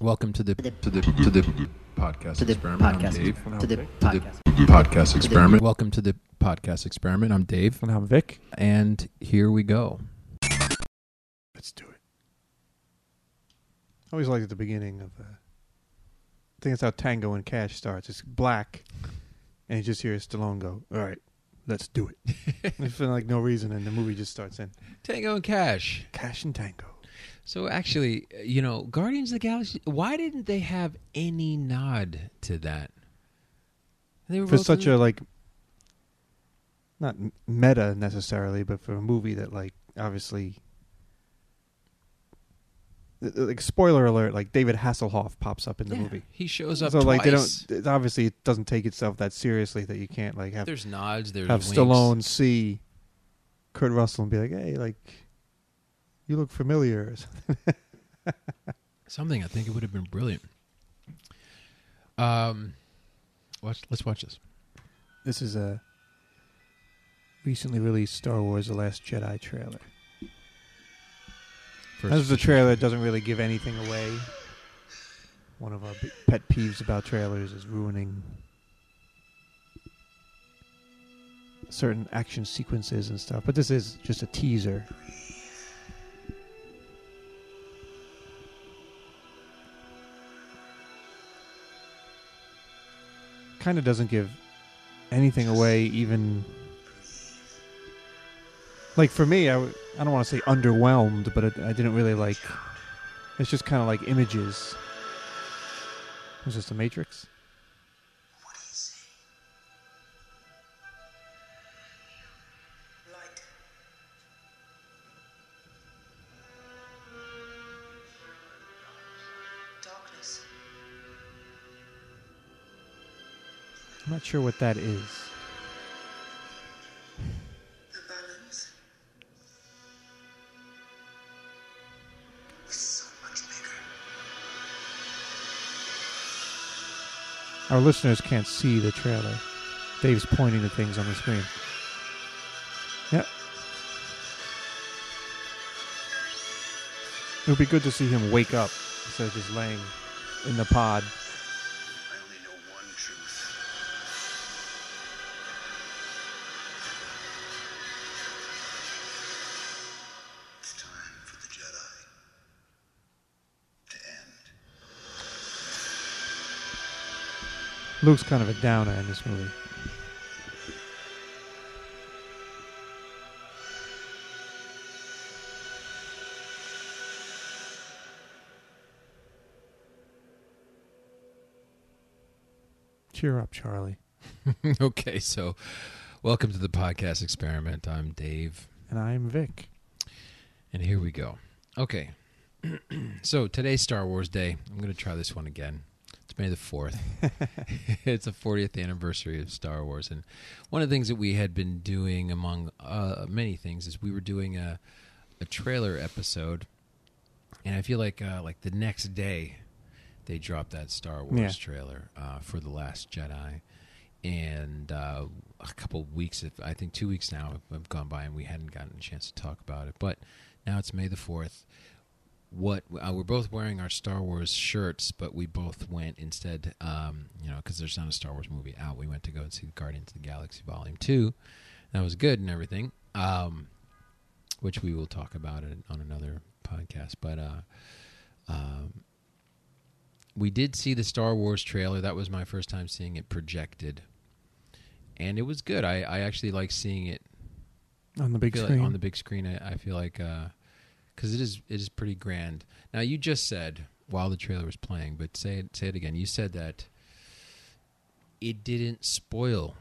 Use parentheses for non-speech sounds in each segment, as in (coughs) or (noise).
Welcome to the the- to the to the podcast to the experiment. I'm podcast Dave. to the podcast podcast experiment. Welcome to the podcast experiment. I'm Dave, And I'm Vic. and here we go. Let's do it. I always liked at the beginning of. Uh, I think that's how Tango and Cash starts. It's black, and you just hear Stallone go, "All right, let's do it." (laughs) There's like no reason, and the movie just starts in Tango and Cash. Cash and Tango. So actually, uh, you know, Guardians of the Galaxy. Why didn't they have any nod to that? They were For such a like, not meta necessarily, but for a movie that like obviously. uh, Like spoiler alert! Like David Hasselhoff pops up in the Yeah, movie. He shows up so like they don't. it- Obviously, it doesn't take itself that seriously that you can't like have There's nods. There's have winks. Stallone see Kurt Russell and be like, "Hey, like, you look familiar." something. (laughs) Something I think it would have been brilliant. Um, watch. Let's watch this. This is a recently released Star Wars: The Last Jedi trailer. First This is a trailer that doesn't really give anything away. One of our pet peeves about trailers is ruining certain action sequences and stuff. But this is just a teaser. Kind of doesn't give anything away, even. Like for me, I, w- I don't want to say underwhelmed, but it, I didn't really like. It's just kind of like images. Was this the Matrix? Sure what that is. So. Our listeners can't see the trailer. Dave's pointing to things on the screen. Yep. It would be good to see him wake up instead of just laying in the pod. Luke's kind of a downer in this movie. Cheer up, Charlie. (laughs) okay, so welcome to the podcast experiment. I'm Dave, And I'm Vic. and here we go. Okay, (clears throat) so today's Star Wars Day. I'm going to try this one again. May the 4th. (laughs) it's the 40th anniversary of Star Wars. And one of the things that we had been doing, among uh, many things, is we were doing a, a trailer episode. And I feel like uh, like the next day, they dropped that Star Wars Yeah. trailer uh, for The Last Jedi. And uh, a couple weeks, if- I think two weeks now, have, have gone by, and we hadn't gotten a chance to talk about it. But now it's May the 4th what uh, we're both wearing our Star Wars shirts, but we both went instead, um, you know, because there's not a Star Wars movie out. We went to go and see Guardians of the Galaxy Volume Two. That was good and everything, um, which we will talk about it on another podcast. But uh, um, we did see the Star Wars trailer. That was my first time seeing it projected, and it was good. I, I actually like seeing it On the big feel like screen. on the big screen. I, I feel like because it is it is pretty grand. Now you just said while the trailer was playing, but say it say it again. You said that it didn't spoil,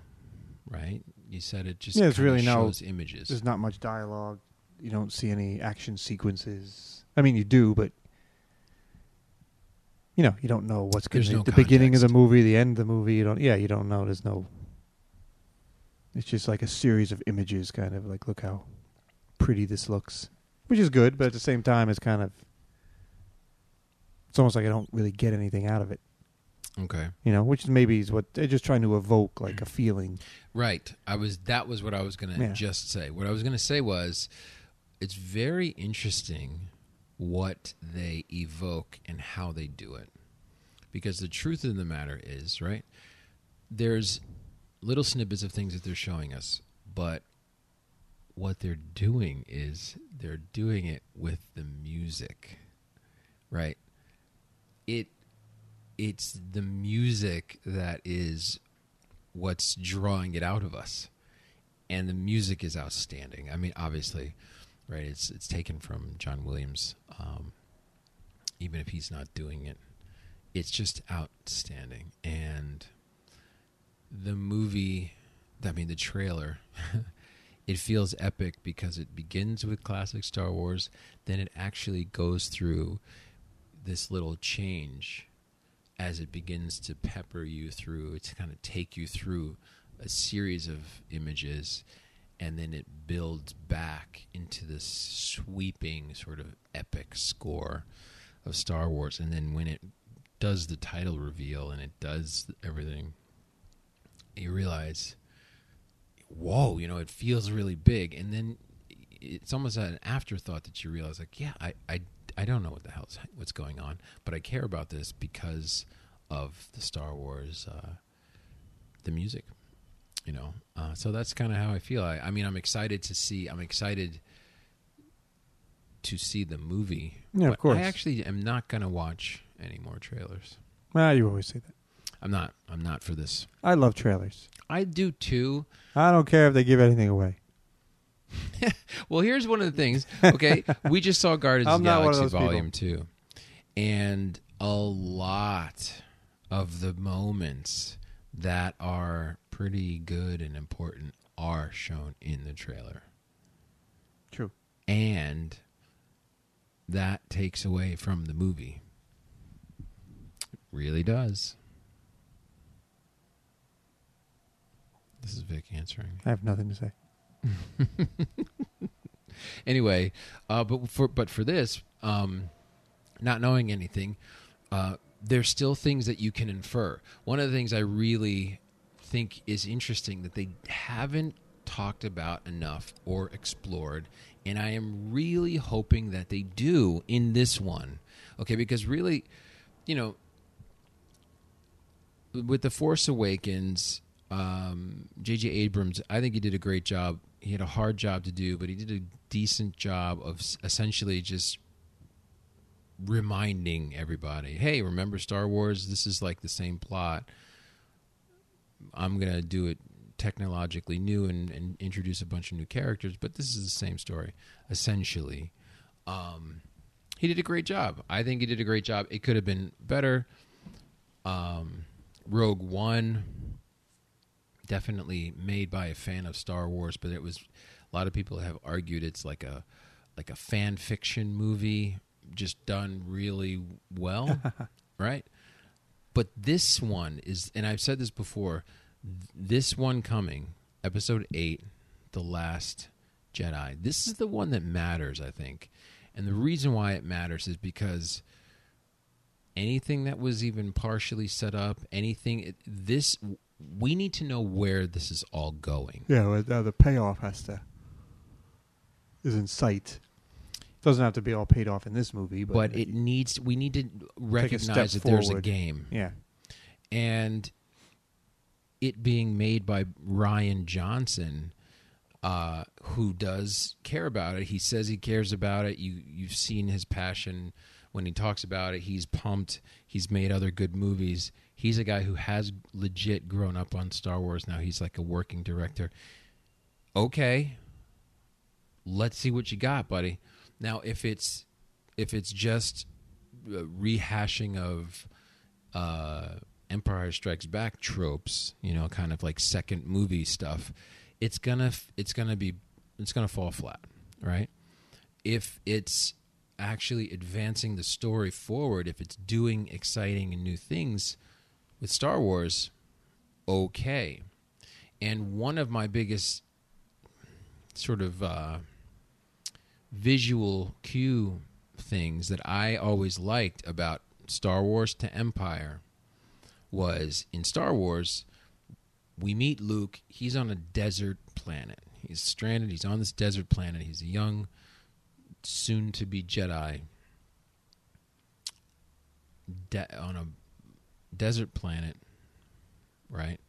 right? You said it just Yeah, it's really no- shows images. There's not much dialogue. You don't see any action sequences. I mean, you do, but you know, you don't know what's going to no the beginning of the movie, the end of the movie. You don't. Yeah, you don't know. There's no. It's just like a series of images, kind of like, look how pretty this looks, which is good, but at the same time, it's kind of. It's almost like I don't really get anything out of it. Okay. you know, which maybe is what they're just trying to evoke like a mm. feeling. Right. I was that was what I was going to Yeah. just say. What I was going to say was it's very interesting what they evoke and how they do it. Because the truth of the matter is, right? There's little snippets of things that they're showing us, but what they're doing is they're doing it with the music, right? It it's the music that is what's drawing it out of us, and the music is outstanding. I mean, obviously, right? It's it's taken from John Williams, um, even if he's not doing it. It's just outstanding, and the movie. I mean, the trailer. (laughs) it feels epic because it begins with classic Star Wars, then it actually goes through this little change as it begins to pepper you through, to kind of take you through a series of images, and then it builds back into this sweeping sort of epic score of Star Wars. And then when it does the title reveal and it does everything, you realize, whoa, you know, it feels really big. And then it's almost an afterthought that you realize, like, yeah, I, I, I don't know what the hell's what's going on, but I care about this because of the Star Wars, uh, the music, you know. Uh, so that's kind of how I feel. I, I mean, I'm excited to see. I'm excited to see the movie. Yeah, of course. I actually am not going to watch any more trailers. Well, you always say that. I'm not. I'm not for this. I love trailers. I do too. I don't care if they give anything away. (laughs) Well, here's one of the things. Okay, we just saw Guardians (laughs) of the Galaxy Volume Two, and a lot of the moments that are pretty good and important are shown in the trailer, True. and that takes away from the movie. It really does. This is Vic answering. I have nothing to say. (laughs) anyway, uh, but for but for this, um, not knowing anything, uh, there's still things that you can infer. One of the things I really think is interesting that they haven't talked about enough or explored, and I am really hoping that they do in this one. Okay, because really, you know, with the Force Awakens, um, J.J. Abrams, I think he did a great job. He had a hard job to do, but he did a decent job of essentially just reminding everybody, "Hey, remember Star Wars? This is like the same plot. I'm gonna do it technologically new and, and introduce a bunch of new characters, but this is the same story, essentially." Um, he did a great job. I think he did a great job. It could have been better. Um, Rogue One, definitely made by a fan of Star Wars, but it was a lot of people have argued it's like a like a fan fiction movie, just done really well, (laughs) right? But this one is, and I've said this before, this one coming, Episode Eight, the Last Jedi. This is the one that matters, I think, and the reason why it matters is because anything that was even partially set up, anything it, this we need to know where this is all going. Yeah, well, uh, the payoff has to is in sight. Doesn't have to be all paid off in this movie, but, But it needs we need to recognize that step there's a game. yeah, and it being made by Rian Johnson, uh, who does care about it. He says he cares about it. You you've seen his passion when he talks about it. He's pumped. He's made other good movies. He's a guy who has legit grown up on Star Wars. Now he's like a working director. Okay, let's see what you got, buddy. Now if it's if it's just rehashing of uh, Empire Strikes Back tropes, you know, kind of like second movie stuff, it's gonna it's gonna be it's gonna fall flat, right? If it's actually advancing the story forward, if it's doing exciting and new things with Star Wars, okay. And one of my biggest sort of uh, visual cue things that I always liked about Star Wars to Empire was in Star Wars, we meet Luke. He's on a desert planet. He's stranded. He's on this desert planet. He's a young, soon to be Jedi. de- on a desert planet, right?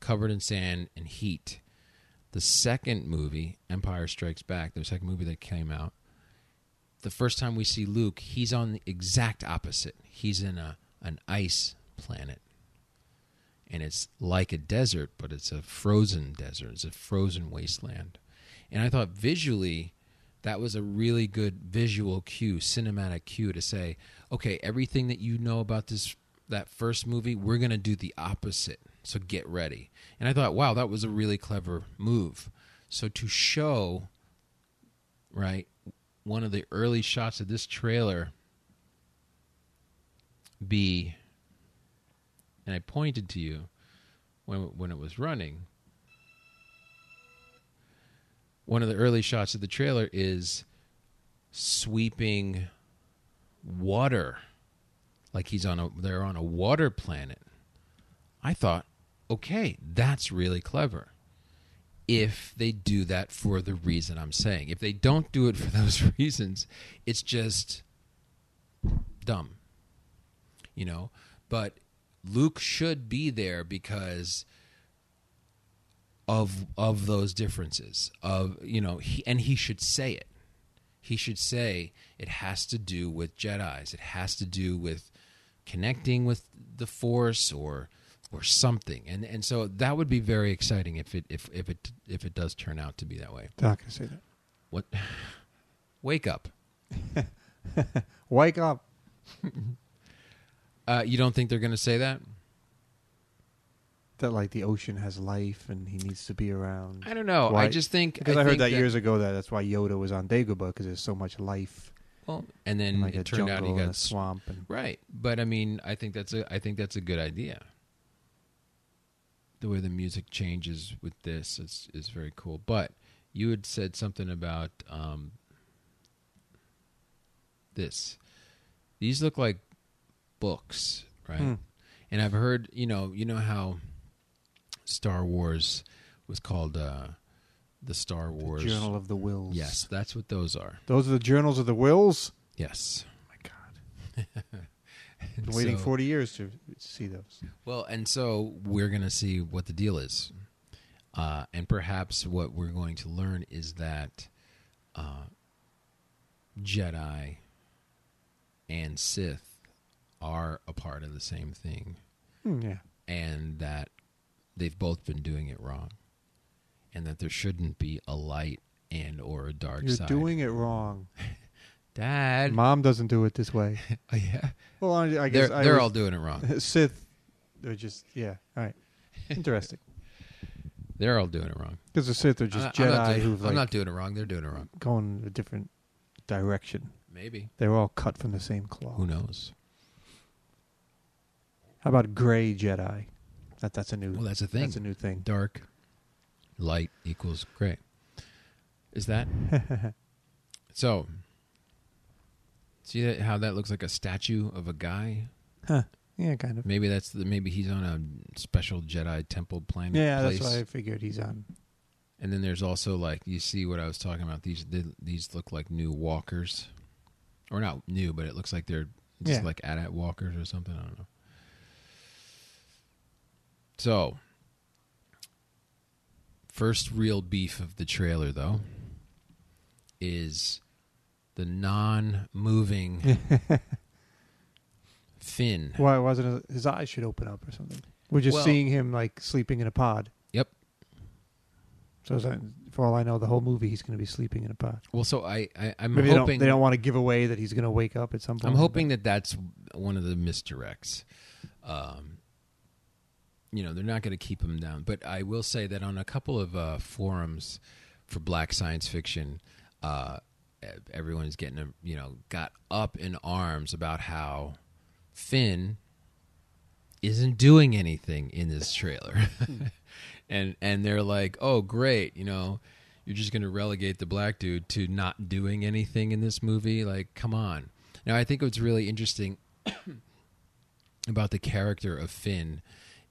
Covered in sand and heat. The second movie, Empire Strikes Back, the second movie that came out, the first time we see Luke, he's on the exact opposite. He's in a an ice planet. And it's like a desert, but it's a frozen desert. It's a frozen wasteland. And I thought visually that was a really good visual cue, cinematic cue to say, okay, everything that you know about this that first movie, we're going to do the opposite. So get ready. And I thought, wow, that was a really clever move. So to show right one of the early shots of this trailer be and I pointed to you when when it was running one of the early shots of the trailer is sweeping water like he's on a they're on a water planet. I thought okay that's really clever. If they do that for the reason i'm saying. If they don't do it for (laughs) those reasons it's just dumb you know? But luke should be there because of of those differences of you know he, and he should say it. He should say it has to do with jedis. It has to do with connecting with the force or or something and and so that would be very exciting if it if if it if it does turn out to be that way Not gonna say that. what (laughs) wake up. (laughs) Wake up. (laughs) uh, you don't think they're going to say that That like the ocean has life and he needs to be around. i don't know i just think Because I, heard think that, years ago that that's why Yoda was on Dagobah because there's so much life well, and then like it turned out he got swamp and Right, but I mean, I think that's a I think that's a good idea. The way the music changes with this is is very cool. But you had said something about um, this. These look like books, right? Hmm. And I've heard, you know, you know how Star Wars was called uh, the Star Wars the Journal of the Whills. Yes, that's what those are. those are the journals of the Whills. Yes. Oh my God, (laughs) been waiting So- forty years to see those. Well, and so we're going to see what the deal is. Uh, and perhaps what we're going to learn is that uh, Jedi and Sith are a part of the same thing, Hmm, yeah, and that they've both been doing it wrong, and that there shouldn't be a light and or a dark side. you're side. doing it wrong. (laughs) Dad. Mom doesn't do it this way. (laughs) Oh, yeah, Well, I, I they're guess I they're was- all doing it wrong. (laughs) Sith. They're just yeah. All right, interesting. They're all doing it wrong. Because the Sith are just I- I'm Jedi not doing- who've I'm like not doing it wrong. They're doing it wrong. going a different direction. Maybe. They're all cut from the same cloth. Who knows? How about gray Jedi? That that's a new. Well, that's a thing. That's a new thing. dark light equals gray is that (laughs) so see that, how that looks like a statue of a guy Huh. Yeah, kind of. maybe that's the, maybe he's on a special jedi temple planet Yeah, place that's why I figured he's on. and then there's also like you see what i was talking about these they, these look like new walkers or not new but it looks like they're just Yeah. like AT-AT walkers or something i don't know so first real beef of the trailer though is the non-moving (laughs) Finn Why wasn't it, his eyes should open up or something? We're just Well- seeing him like sleeping in a pod. Yep. So is that, for all I know, the whole movie he's going to be sleeping in a pod. well so i, I i'm Maybe they hoping don't, they don't want to give away that he's going to wake up at some point. I'm hoping that that's one of the misdirects. Um, you know, they're not going to keep him down. But I will say that on a couple of uh, forums for Black science fiction, uh, everyone is getting, a- you know, got up in arms about how Finn isn't doing anything in this trailer, (laughs) and and they're like, oh great, you know. You're just going to relegate the black dude to not doing anything in this movie? Like, come on. Now, I think what's really interesting (coughs) about the character of Finn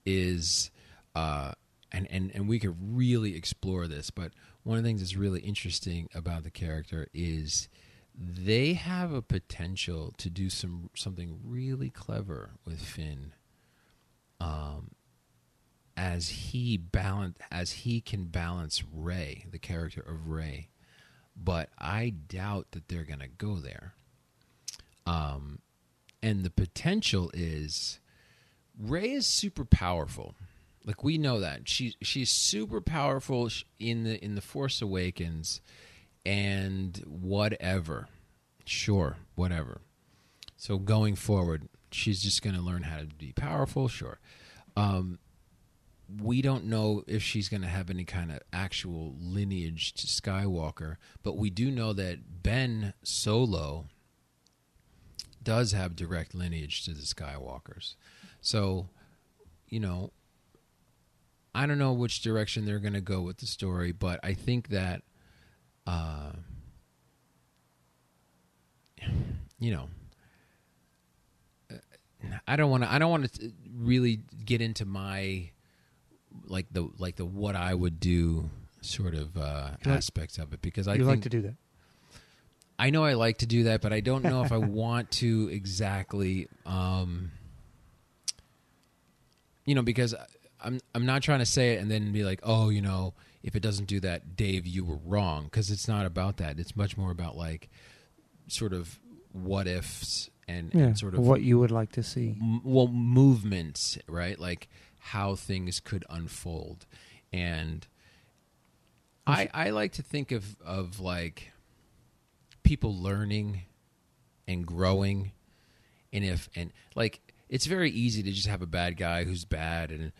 is, uh, and, and, and we could really explore this, but one of the things that's really interesting about the character is they have a potential to do some something really clever with Finn. Um, as he balance as he can balance Rey, the character of Rey, but I doubt that they're going to go there. Um, and the potential is Rey is super powerful. Like we know that she she's super powerful in the in the Force Awakens, and whatever, sure, whatever. So going forward, she's just going to learn how to be powerful. Sure. Um, we don't know if she's going to have any kind of actual lineage to Skywalker, but we do know that Ben Solo does have direct lineage to the Skywalkers. So, you know, I don't know which direction they're going to go with the story, but I think that, uh, (sighs) you know, I don't want to. I don't want to really get into my like the like the what I would do sort of uh, like- aspects of it because I you like to do that. I know I like to do that, but I don't know if I (laughs) want to exactly. Um, you know, because I'm I'm not trying to say it and then be like, oh, you know, if it doesn't do that, Dave, you were wrong, because it's not about that. It's much more about like sort of what ifs and, Yeah, and sort of what you would like to see. m- well movements right like how things could unfold and i i like to think of of like people learning and growing and if and like it's very easy to just have a bad guy who's bad and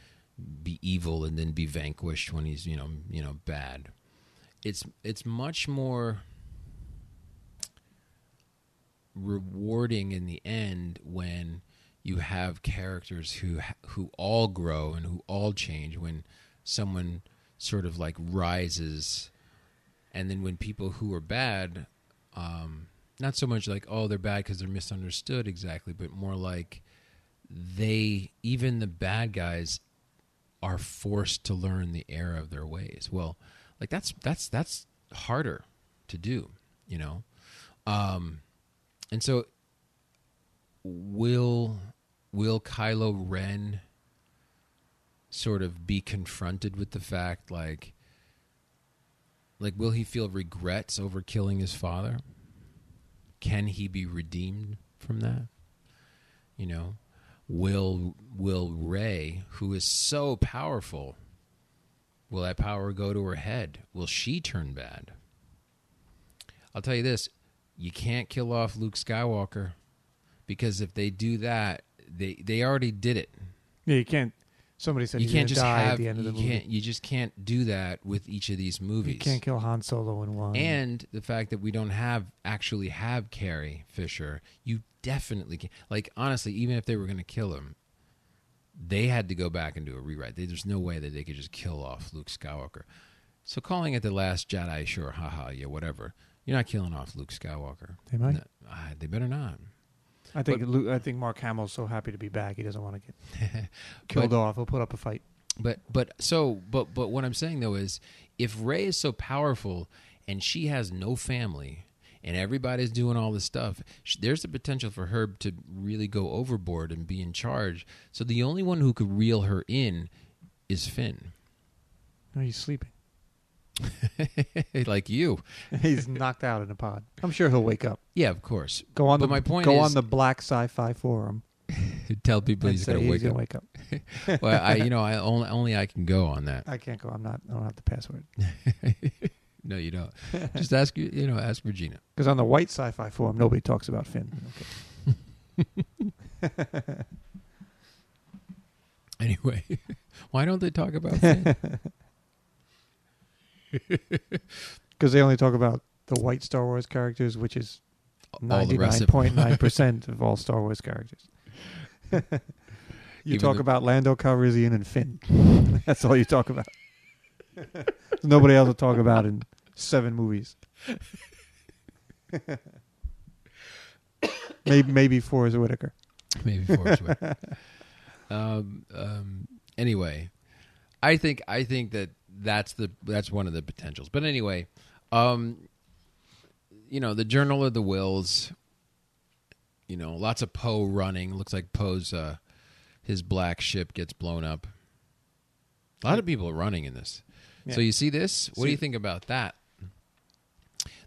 be evil and then be vanquished when he's you know you know bad. It's it's much more rewarding in the end when you have characters who who all grow and who all change when someone sort of like rises and then when people who are bad um not so much like oh they're bad because they're misunderstood exactly but more like they even the bad guys are forced to learn the error of their ways well like that's that's that's harder to do you know um and so will will Kylo Ren sort of be confronted with the fact like like will he feel regrets over killing his father? Can he be redeemed from that? You know, will will Rey, who is so powerful, will that power go to her head? Will she turn bad? I'll tell you this, you can't kill off Luke Skywalker because if they do that, they they already did it. Yeah, you can't. Somebody said you can't just die have at the end of the you movie. can't you just can't do that with each of these movies. You can't kill Han Solo in one. and the fact that we don't have actually have Carrie Fisher, you definitely can. Like honestly, even if they were going to kill him, they had to go back and do a rewrite. They, there's no way that they could just kill off Luke Skywalker. So calling it the Last Jedi, sure, haha, yeah, whatever. You're not killing off Luke Skywalker. They might. No, ah, they better not. I think but- I think Mark Hamill's so happy to be back. He doesn't want to get (laughs) killed But- off. He'll put up a fight. But but so but but what I'm saying though is if Rey is so powerful and she has no family and everybody's doing all this stuff, sh- there's the potential for her to really go overboard and be in charge. So the only one who could reel her in is Finn, No, he's sleeping. (laughs) like you. (laughs) he's knocked out in a pod. I'm sure he'll wake up. Yeah, of course. Go on But the my point go is- on the Black Sci-Fi forum (laughs) Tell people he's going to wake up. wake up. well, I you know I only only I can go on that. I can't go. I'm not. I don't have the password. no, you don't. Just ask you you know ask Regina. Because on the white Sci-Fi forum, nobody talks about Finn. Okay. Anyway, why don't they talk about Finn? (laughs) Because they only talk about the white Star Wars characters, which is ninety nine of point nine percent of all Star Wars characters. (laughs) you Even talk the- about Lando Calrissian and Finn. (laughs) That's all you talk about. Nobody else to talk about in seven movies. maybe maybe Forest Whitaker. maybe Forest Whitaker. um, um, anyway, I think I think that that's the that's one of the potentials. But anyway, um, you know, the Journal of the Whills. You know, lots of Poe running. Looks like Poe's uh, his black ship gets blown up. A lot of people are running in this. Yeah. So you see this? What do you think about that?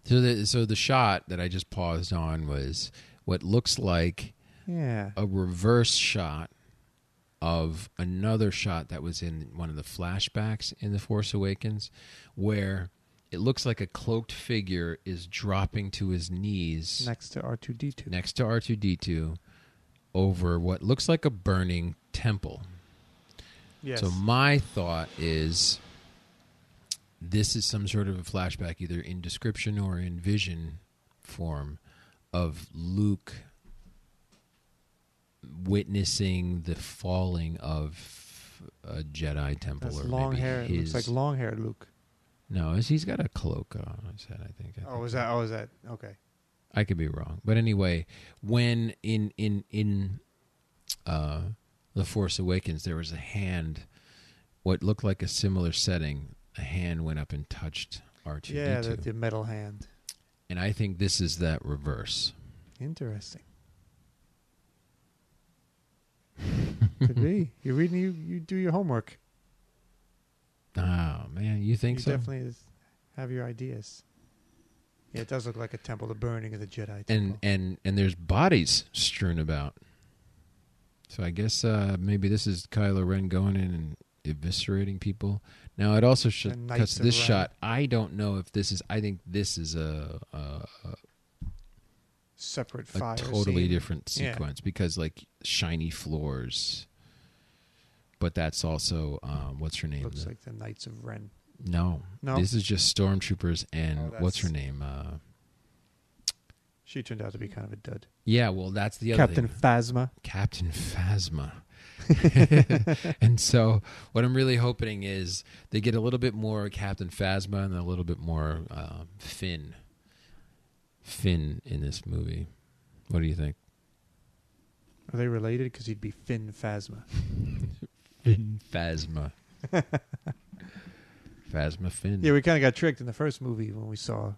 So the so the shot that I just paused on was what looks like Yeah. a reverse shot of another shot that was in one of the flashbacks in The Force Awakens, where it looks like a cloaked figure is dropping to his knees Next to R two D two. next to R2D2 over what looks like a burning temple. Yes. So my thought is this is some sort of a flashback, either in description or in vision form, of Luke witnessing the falling of a Jedi temple, That's or long maybe hair. It looks like long hair, Luke. no, he's got a cloak on his head. I think. I Oh, think. is that? Oh, is that? Okay. I could be wrong, but anyway, when in in in uh, the Force Awakens, there was a hand, what looked like a similar setting. A hand went up and touched R two Yeah, the, the metal hand. and I think this is that reverse. Interesting. (laughs) Could be. (laughs) You're reading. You you do your homework. Oh man, you think you so? definitely is- have your ideas. Yeah, it does look like a temple, the burning of the Jedi and temple. and and there's bodies strewn about. So I guess uh, maybe this is Kylo Ren going in and eviscerating people. Now it also should cuts this Ren. shot. I don't know if this is. I think this is a a, Separate a fire. totally scene. different Yeah. sequence because like shiny floors. But that's also um, what's her name? Looks The- like the Knights of Ren. no, No? This is just stormtroopers and Oh, what's her name? Uh, She turned out to be kind of a dud. yeah, well that's the other Captain thing. Phasma. Captain Phasma. (laughs) (laughs) and so, what I'm really hoping is they get a little bit more Captain Phasma and a little bit more um, Finn. Finn in this movie. What do you think? Are they related? Because he'd be Finn Phasma. (laughs) Finn Phasma. (laughs) Phasma Finn. Yeah, we kind of got tricked in the first movie when we saw.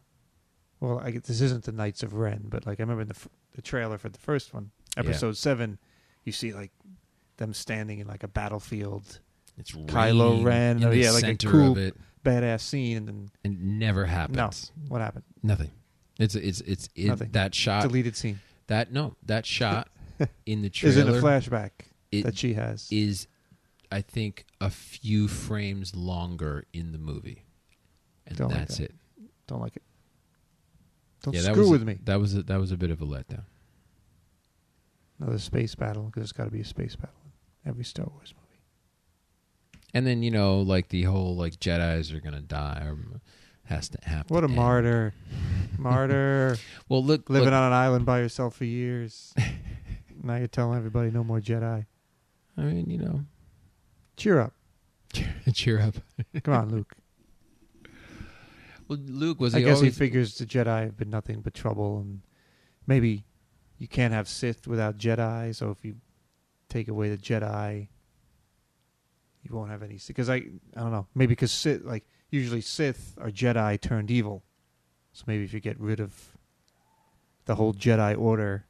Well, I guess this isn't the Knights of Ren, but like I remember in the f- the trailer for the first one, Yeah. episode seven, you see like them standing in like a battlefield, it's Kylo Ren, in oh, the yeah, like a cool- of it. badass scene, and then It never happens. what happened? Nothing. It's it's it's it, Nothing. that shot. Deleted scene. That no, that shot (laughs) in the trailer Is in a flashback it that she has. is, I think, a few frames longer in the movie, and Don't like that's that. it. Don't like it. Don't that screw was with me. That was a, that was a bit of a letdown. Another space battle because it's got to be a space battle in every Star Wars movie. And then you know, like the whole like Jedi's are gonna die or has to happen. What a martyr, (laughs) martyr, Well, look, living look, on an island by yourself for years. (laughs) now you're telling everybody no more Jedi. I mean, you know, Cheer up, (laughs) cheer up. come on, Luke. Well, Luke was. I guess he figures the Jedi have been nothing but trouble, and maybe you can't have Sith without Jedi. So if you take away the Jedi, you won't have any. Because I, I don't know. Maybe because Sith, like usually Sith are Jedi turned evil. So maybe if you get rid of the whole Jedi Order,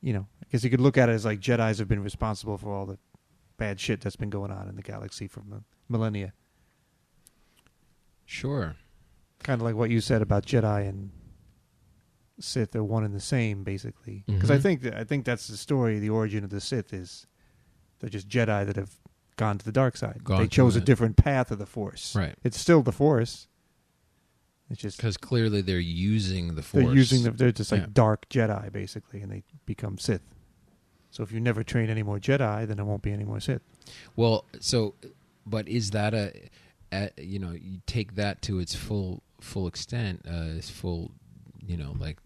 you know, because you could look at it as like Jedi's have been responsible for all the bad shit that's been going on in the galaxy for millennia. Sure. kind of like what you said about Jedi and Sith are one and the same, basically. Because I Mhm. think that, I think that's the story. The origin of the Sith is they're just Jedi that have gone to the dark side. Gone they chose a it. different path of the Force. Right. It's still the Force. It's just Because clearly they're using the force. they're using the, they're just like Yeah. dark Jedi basically, and they become Sith. So if you never train any more Jedi, then there won't be any more Sith. Well, so, but is that a, a you know, you take that to its full full extent, uh, its full, you know, like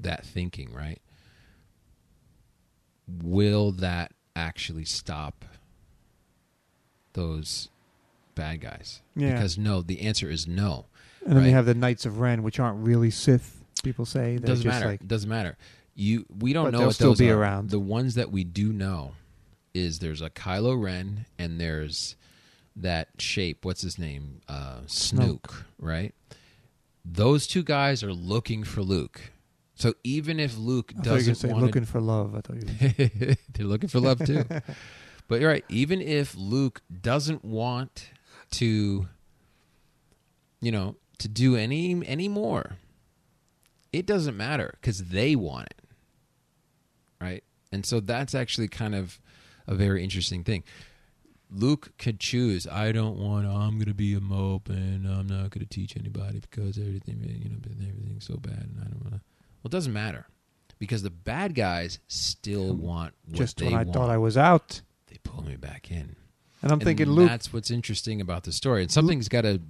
that thinking, right? Will that actually stop those bad guys? Yeah. Because no, the answer is no. And then Right. you have the Knights of Ren, which aren't really Sith. People say they're doesn't just matter. like doesn't matter. You we don't know they'll what still those be are. around. The ones that we do know is there's a Kylo Ren and there's that shape. What's his name? Uh, Snoke, right? those two guys are looking for Luke. So even if Luke I thought you were doesn't want looking for love. I thought you. Were, (laughs) they're looking for love too. (laughs) but you're right. Even if Luke doesn't want to, you know, to do any any more, it doesn't matter because they want it, right? And so that's actually kind of a very interesting thing. Luke could choose. I don't want. I'm going to be a mope, and I'm not going to teach anybody because everything, you know, everything's so bad, and I don't want to. Well, it doesn't matter because the bad guys still want what just when I want. thought I was out, pull me back in. and I'm And thinking Luke. That's what's interesting about the story, and something's got to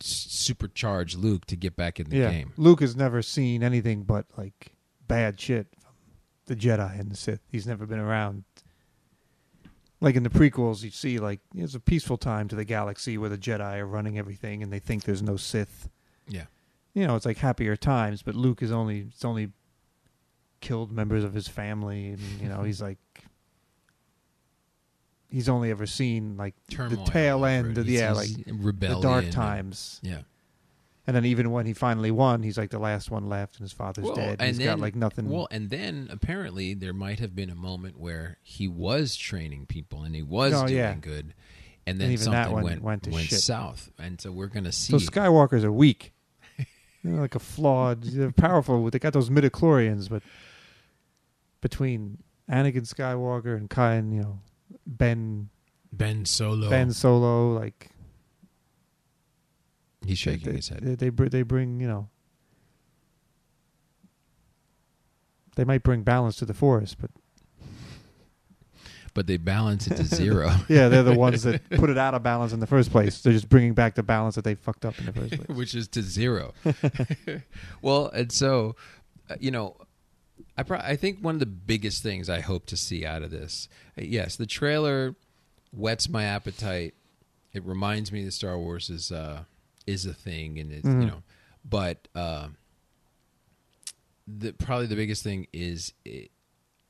supercharge Luke to get back in the yeah, game. Luke has never seen anything but like bad shit from the Jedi and the Sith. He's never been around. Like in the prequels, you see like it's a peaceful time to the galaxy where the Jedi are running everything, and they think there's no Sith. Yeah, You know, it's like happier times. But Luke is only it's only killed members of his family, and you know he's like he's only ever seen like turmoil. the tail end of He's- yeah, like rebellion. the dark and- times. Yeah, And then even when he finally won, he's like the last one left, and his father's Well, dead. and He's then, got like nothing. Well, and then apparently there might have been a moment where he was training people and he was Oh, doing yeah. good, and then And even something that one went went to shit. south, and so we're gonna see. so Skywalkers are weak. (laughs) They're like a flawed. They're powerful. They got those midichlorians, but between Anakin Skywalker and Kai and you know Ben ben Solo, Ben Solo, like he's shaking they, his head. They, they br- they bring you know they might bring balance to the forest, but (laughs) but they balance it to (laughs) zero. yeah, they're the ones that (laughs) put it out of balance in the first place. They're just bringing back the balance that they fucked up in the first place. which is to zero. well, and so, uh, you know, I pro- I think one of the biggest things I hope to see out of this, uh, yes, the trailer whets my appetite. It reminds me that Star Wars is uh, is a thing, and it's you Mhm. know, but uh, the probably the biggest thing is it,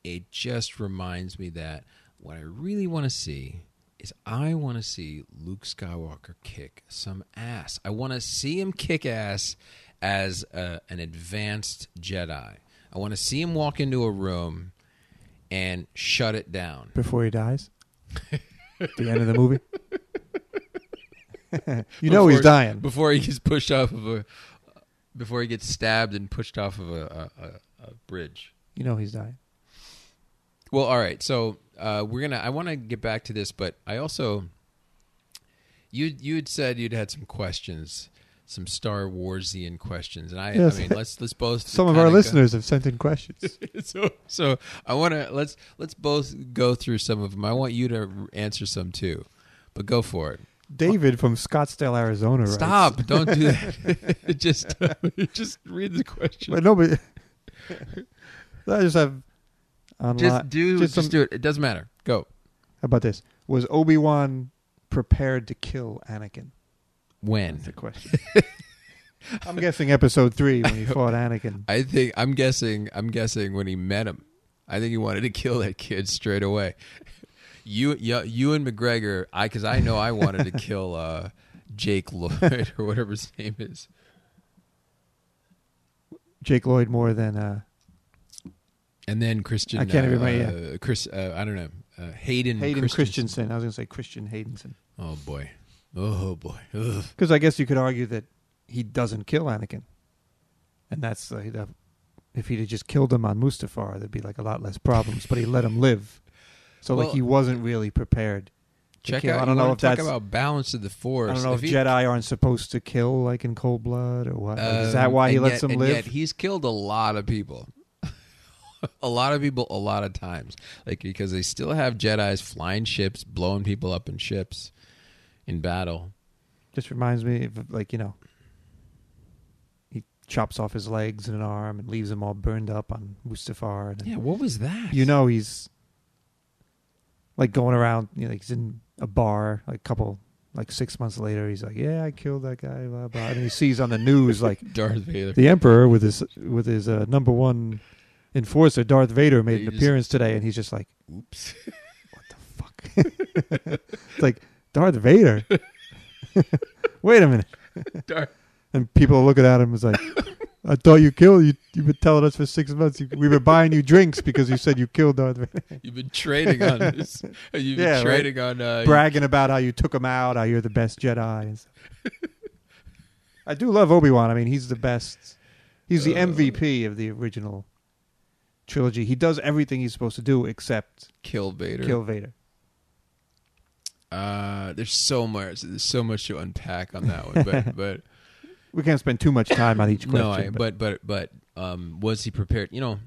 it just reminds me that what I really want to see is I want to see Luke Skywalker kick some ass. I want to see him kick ass as a, an advanced Jedi. I want to see him walk into a room and shut it down. Before he dies, the end of the movie. (laughs) you know he's dying. before he gets pushed off of a before he gets stabbed and pushed off of a, a, a, a bridge. You know he's dying. Well, all right. So uh, we're gonna. I want to get back to this, but I also you you had said you'd had some questions, some Star Warsian questions, and I, Yes. I mean, let's let's both (laughs) Some of our go- listeners have sent in questions. (laughs) so so I want to let's let's both go through some of them. I want you to answer some too, but go for it. David from Scottsdale, Arizona. writes- Stop! (laughs) Don't do that. just just read the question. But no, but I just have online. just do just just, do it. It doesn't matter. Go. How about this? Was Obi Wan prepared to kill Anakin? When That's the question. (laughs) I'm guessing episode three when he (laughs) fought Anakin. I think I'm guessing I'm guessing when he met him, I think he wanted to (laughs) kill that kid straight away. You you, Ewan McGregor, I because I know I wanted to kill uh, Jake Lloyd or whatever his name is. Jake Lloyd more than uh, And then Christian. I can't uh, even remember, uh, Chris. Uh, I don't know. Uh, Hayden. Hayden Christensen. Christensen. I was going to say Christian Haydenson. Oh boy. Oh boy. Because I guess you could argue that he doesn't kill Anakin, and that's uh, the, if he'd have just killed him on Mustafar, there'd be like a lot less problems. but he let him live, so Well- like he wasn't really prepared. Check kill. out. I don't know if talk that's. about balance of the force. I don't know if, he- Jedi aren't supposed to kill like in cold blood or what. Like, is that Um, why he lets yet- them and live? Yet he's killed a lot of people. (laughs) a lot of people, a lot of times, like because they still have Jedi's flying ships, blowing people up in ships in battle. Just reminds me of like you know, he chops off his legs and an arm and leaves them all burned up on Mustafar. And Yeah, what was that? you know he's like going around. You know, he's in a bar. Like a couple, like six months later, he's like, "Yeah, I killed that guy." Blah blah. And he sees on the news like (laughs) Darth Vader. the Emperor with his with his uh, number one enforcer, Darth Vader, made You an appearance today, and he's just like, Oops. "What the fuck?" (laughs) it's like Darth Vader. (laughs) Wait a minute. Darth. and people are looking at him as like, I thought you killed you. You've been telling us for six months. You, we were buying you drinks because you said you killed Darth Vader. (laughs) You've been trading on this. You've been Yeah, right. trading on uh, bragging about how you took him out, how you're the best Jedi. And stuff. (laughs) I do love Obi Wan. I mean, he's the best. He's the Uh. MVP of the original trilogy. He does everything he's supposed to do except kill Vader. kill Vader. Uh, there's so much. There's so much to unpack on that one, but (laughs) but We can't spend too much time on each question. no, I, but but but um, was he prepared? You know,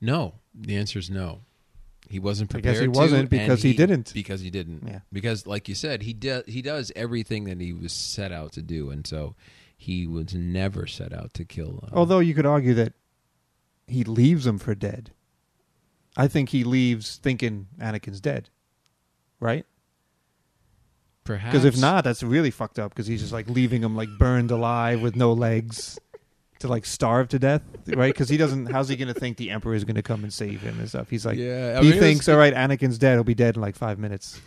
no. The answer is no. He wasn't prepared. guess he wasn't because he didn't. Because he didn't. Yeah. Because, like you said, he does. He does everything that he was set out to do, and so he was never set out to kill. Uh, Although you could argue that he leaves him for dead. I think he leaves thinking Anakin's dead, right? perhaps Because if not, that's really fucked up. Because he's just like leaving him like burned alive with no legs to like starve to death, right? Because he doesn't. How's he going to think the Emperor is going to come and save him and stuff? He's like, yeah, I he mean, thinks, all right, Anakin's dead. He'll be dead in like five minutes.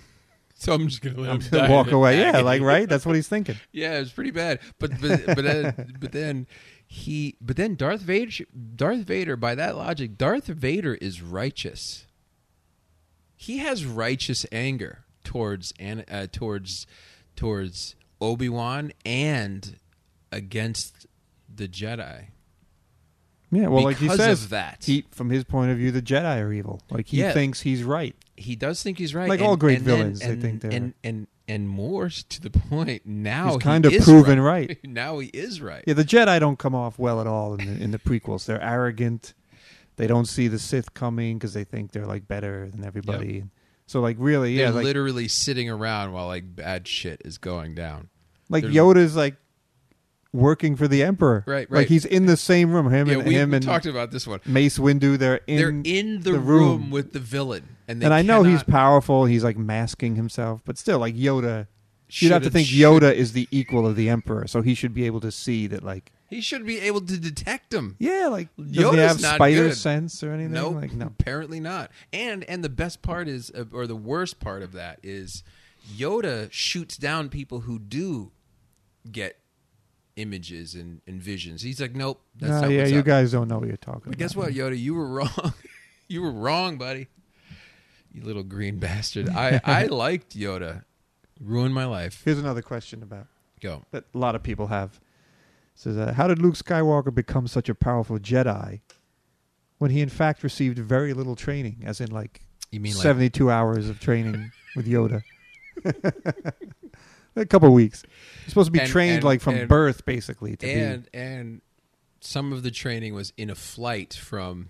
So I'm just gonna let I'm him die walk away. Yeah, like right. That's what he's thinking. (laughs) Yeah, it's pretty bad. But but but then, but then he but then Darth Vader Darth Vader by that logic Darth Vader is righteous. He has righteous anger towards and uh, towards towards Obi-Wan and against the Jedi. Yeah, well, like he Because says, of that. he from his point of view, the Jedi are evil. Like he Yeah. thinks he's right. He does think he's right. Like and- all great and then- villains, I and, think they're- and and and more to the point. Now He's he kind of is proven right. (laughs) now he is right. Yeah, the Jedi don't come off well at all in the, in the prequels. They're arrogant. They don't see the Sith coming because they think they're like better than everybody. So like really, They're yeah, like literally sitting around while like bad shit is going down. like they're- Yoda's like working for the Emperor. Right, Like he's in the same room. Him Yeah, and we, him we and talked about this one. Mace Windu. They're in. They're in the, the room. room. with the villain, and they and I know he's powerful. He's like masking himself, but still, like Yoda. You'd have to think Yoda is the equal of the Emperor, so he should be able to see that. Like, He should be able to detect them. yeah, like does he have not spider good. sense or anything? Nope, Like, no. apparently not. And and the best part is, uh, or the worst part of that is, Yoda shoots down people who do get images and, and visions. He's like, nope, that's Nah, yeah, you up. guys don't know what you're talking But about. guess what, Yoda? You were wrong. (laughs) you were wrong, buddy. You little green bastard. I, I (laughs) liked Yoda. Ruined my life. Here's another question about Go. that a lot of people have. Says, uh, how did Luke Skywalker become such a powerful Jedi when he in fact received very little training, as in like You mean like 72 hours of training with Yoda? (laughs) a couple weeks. He's supposed to be And- trained and- like from and- birth, basically. To and and some of the training was in a flight from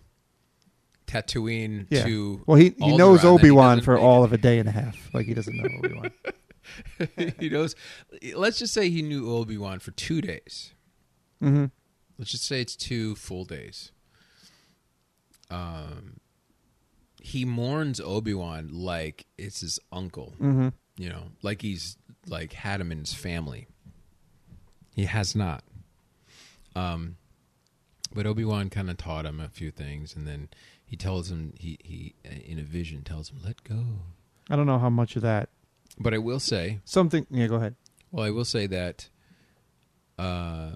Tatooine be, yeah. to well, he he Alderaan knows that he Obi Wan doesn't for make all of a day and a half. Like he doesn't know (laughs) Obi Wan. he knows. Let's just say he knew Obi Wan for two days. Hmm Let's just say it's two full days. Um, he mourns Obi Wan like it's his uncle. hmm You know, like he's like had him in his family. He has not. Um, but Obi Wan kind of taught him a few things, and then he tells him he he in a vision tells him let go. I don't know how much of that. But I will say, Something. Yeah, go ahead. well, I will say that, uh,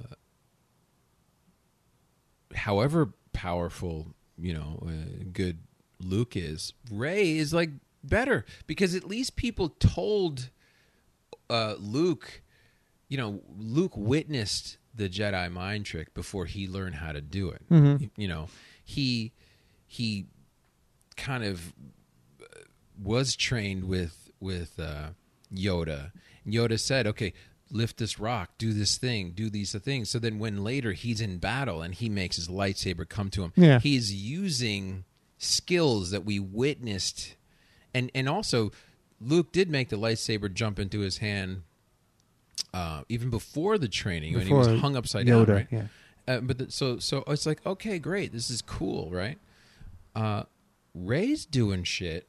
however powerful you know, uh, good Luke is, Rey is like better because at least people told uh, Luke, you know, Luke witnessed the Jedi mind trick before he learned how to do it. Mhm. You know, he he kind of uh, was trained with with uh, Yoda. Yoda said, "Okay, lift this rock, do this thing, do these things." So then, when later he's in battle and he makes his lightsaber come to him, Yeah. he's using skills that we witnessed, and and also Luke did make the lightsaber jump into his hand. Uh, even before the training, when he was hung upside Yoda, down, right? yeah. Uh, but the, so so it's like okay, great, this is cool, right? Uh, Rey's doing shit.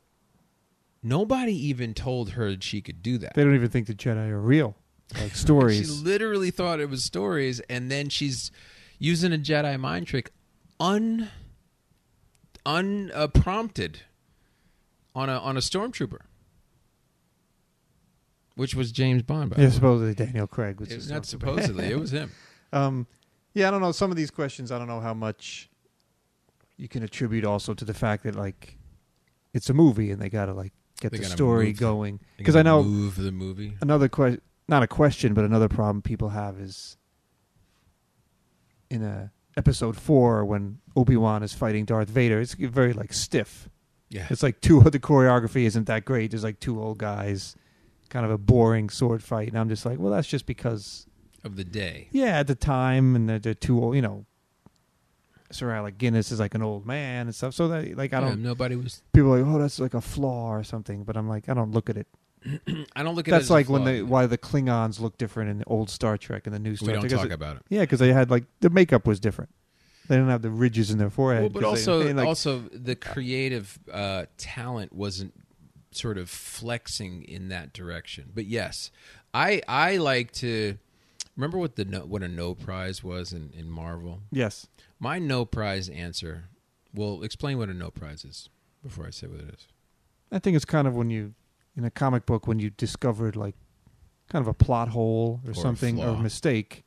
Nobody even told her that she could do that. They don't even think the Jedi are real, like stories. She literally thought it was stories, and then she's using a Jedi mind trick, un unprompted on a on a stormtrooper. which was James Bond. By the Yeah, way. supposedly Daniel Craig was It- not (laughs) supposedly. it was him. (laughs) Um, yeah, I don't know. Some of these questions, I don't know how much you can attribute also to the fact that like it's a movie and they got to like get They the story move going. Because I know move the movie. another question, not a question, but another problem people have is in a episode four when Obi Wan is fighting Darth Vader. It's very like stiff. Yeah, It's like two. (laughs) The choreography isn't that great. There's like two old guys, kind of a boring sword fight, and I'm just like, well, that's just because of the day. yeah, at the time, and they're, they're too old. You know, Sir Alec Guinness is like an old man and stuff. So that like I Yeah, don't. nobody was. People are like, oh, that's like a flaw or something. But I'm like, I don't look at it. (clears throat) I don't look at it. That's like when the why the Klingons look different in the old Star Trek and the new Star we don't Trek. talk 'Cause it- about it. Yeah, because they had like the makeup was different. They didn't have the ridges in their forehead. Well, but 'cause they- also, they, like, also the creative uh, talent wasn't sort of flexing in that direction. But yes, I I like to remember what the no, what a no prize was in, in Marvel. yes, My no prize answer. Well, explain what a no prize is before I say what it is. I think it's kind of when you in a comic book when you discovered like kind of a plot hole or, Or a something or a mistake.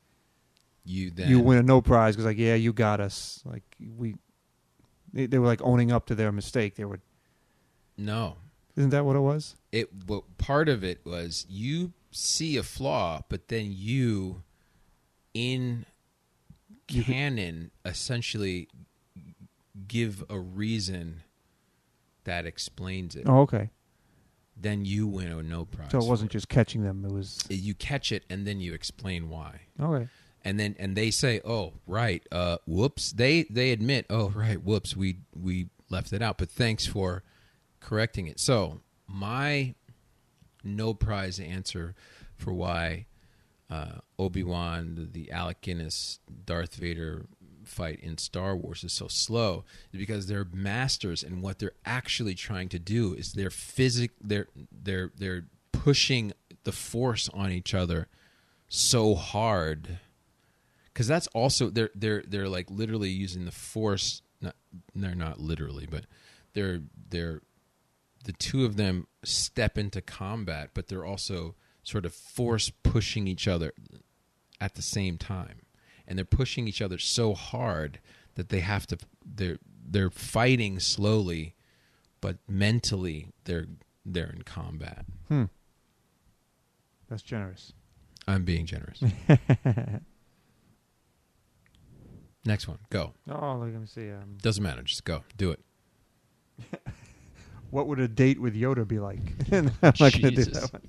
You then you win a no prize because like yeah you got us like we they, they were like owning up to their mistake they were no. isn't that what it was It what part of it was you see a flaw, but then you in You could- canon essentially give a reason that explains it. oh okay Then you win a no prize. so it wasn't just catching them it was you catch it and then you explain why. okay And then and they say, "Oh, right. Uh whoops." They they admit, "Oh, right. Whoops. We we left it out, but thanks for correcting it." So, my no prize answer for why uh, Obi Wan, the, the Alec Guinness, Darth Vader fight in Star Wars is so slow is because they're masters, and what they're actually trying to do is they're physic they're they're they're pushing the force on each other so hard because that's also they're they're they're like literally using the force. Not they're not literally, but they're they're the two of them step into combat, but they're also sort of force pushing each other at the same time, and they're pushing each other so hard that they have to they're they're fighting slowly, but mentally they're they're in combat. hmm that's generous I'm being generous. (laughs) Next one, go. oh let me see um, Doesn't matter. Just go. Do it. (laughs) what would a date with Yoda be like (laughs) I'm not going to do that one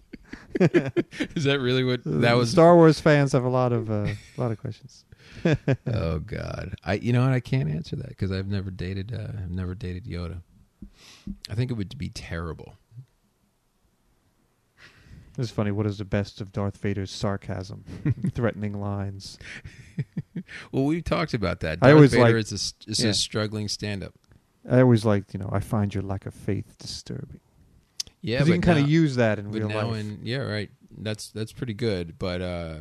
(laughs) Is that really what that was? Star Wars fans have a lot of uh, a lot of questions (laughs) Oh God, I you know what? I can't answer that because I've never dated. Uh, I've never dated Yoda. I think it would be terrible. It's funny. What is the best of Darth Vader's sarcasm, (laughs) threatening lines? Well, we've talked about that. I Darth always Vader like- is a, is yeah. a struggling stand-up. I always liked, you know, I find your lack of faith disturbing. Yeah, Because but you can kind of use that in real now life. in yeah, right. That's that's pretty good. But uh,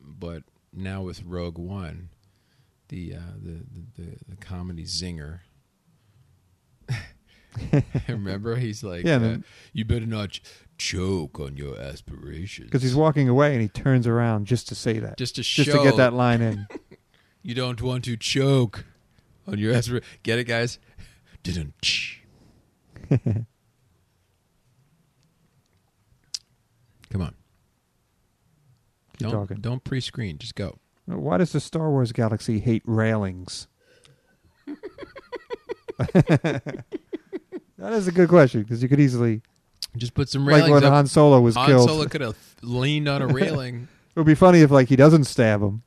but now with Rogue One, the uh, the, the the the comedy zinger. (laughs) Remember, he's like, Yeah, uh, man. "You better not ch- choke on your aspirations." Because he's walking away and he turns around just to say that, just to show just to get that line in. (laughs) you don't want to choke on your aspirations. Get it, guys? (laughs) Didn't. Come on. Keep don't talking. don't pre-screen. Just go. Why does the Star Wars galaxy hate railings? (laughs) that is a good question because you could easily, Just put some railings. like when up. Han Solo was Han killed. Solo could have leaned on a (laughs) railing. It would be funny if like he doesn't stab him.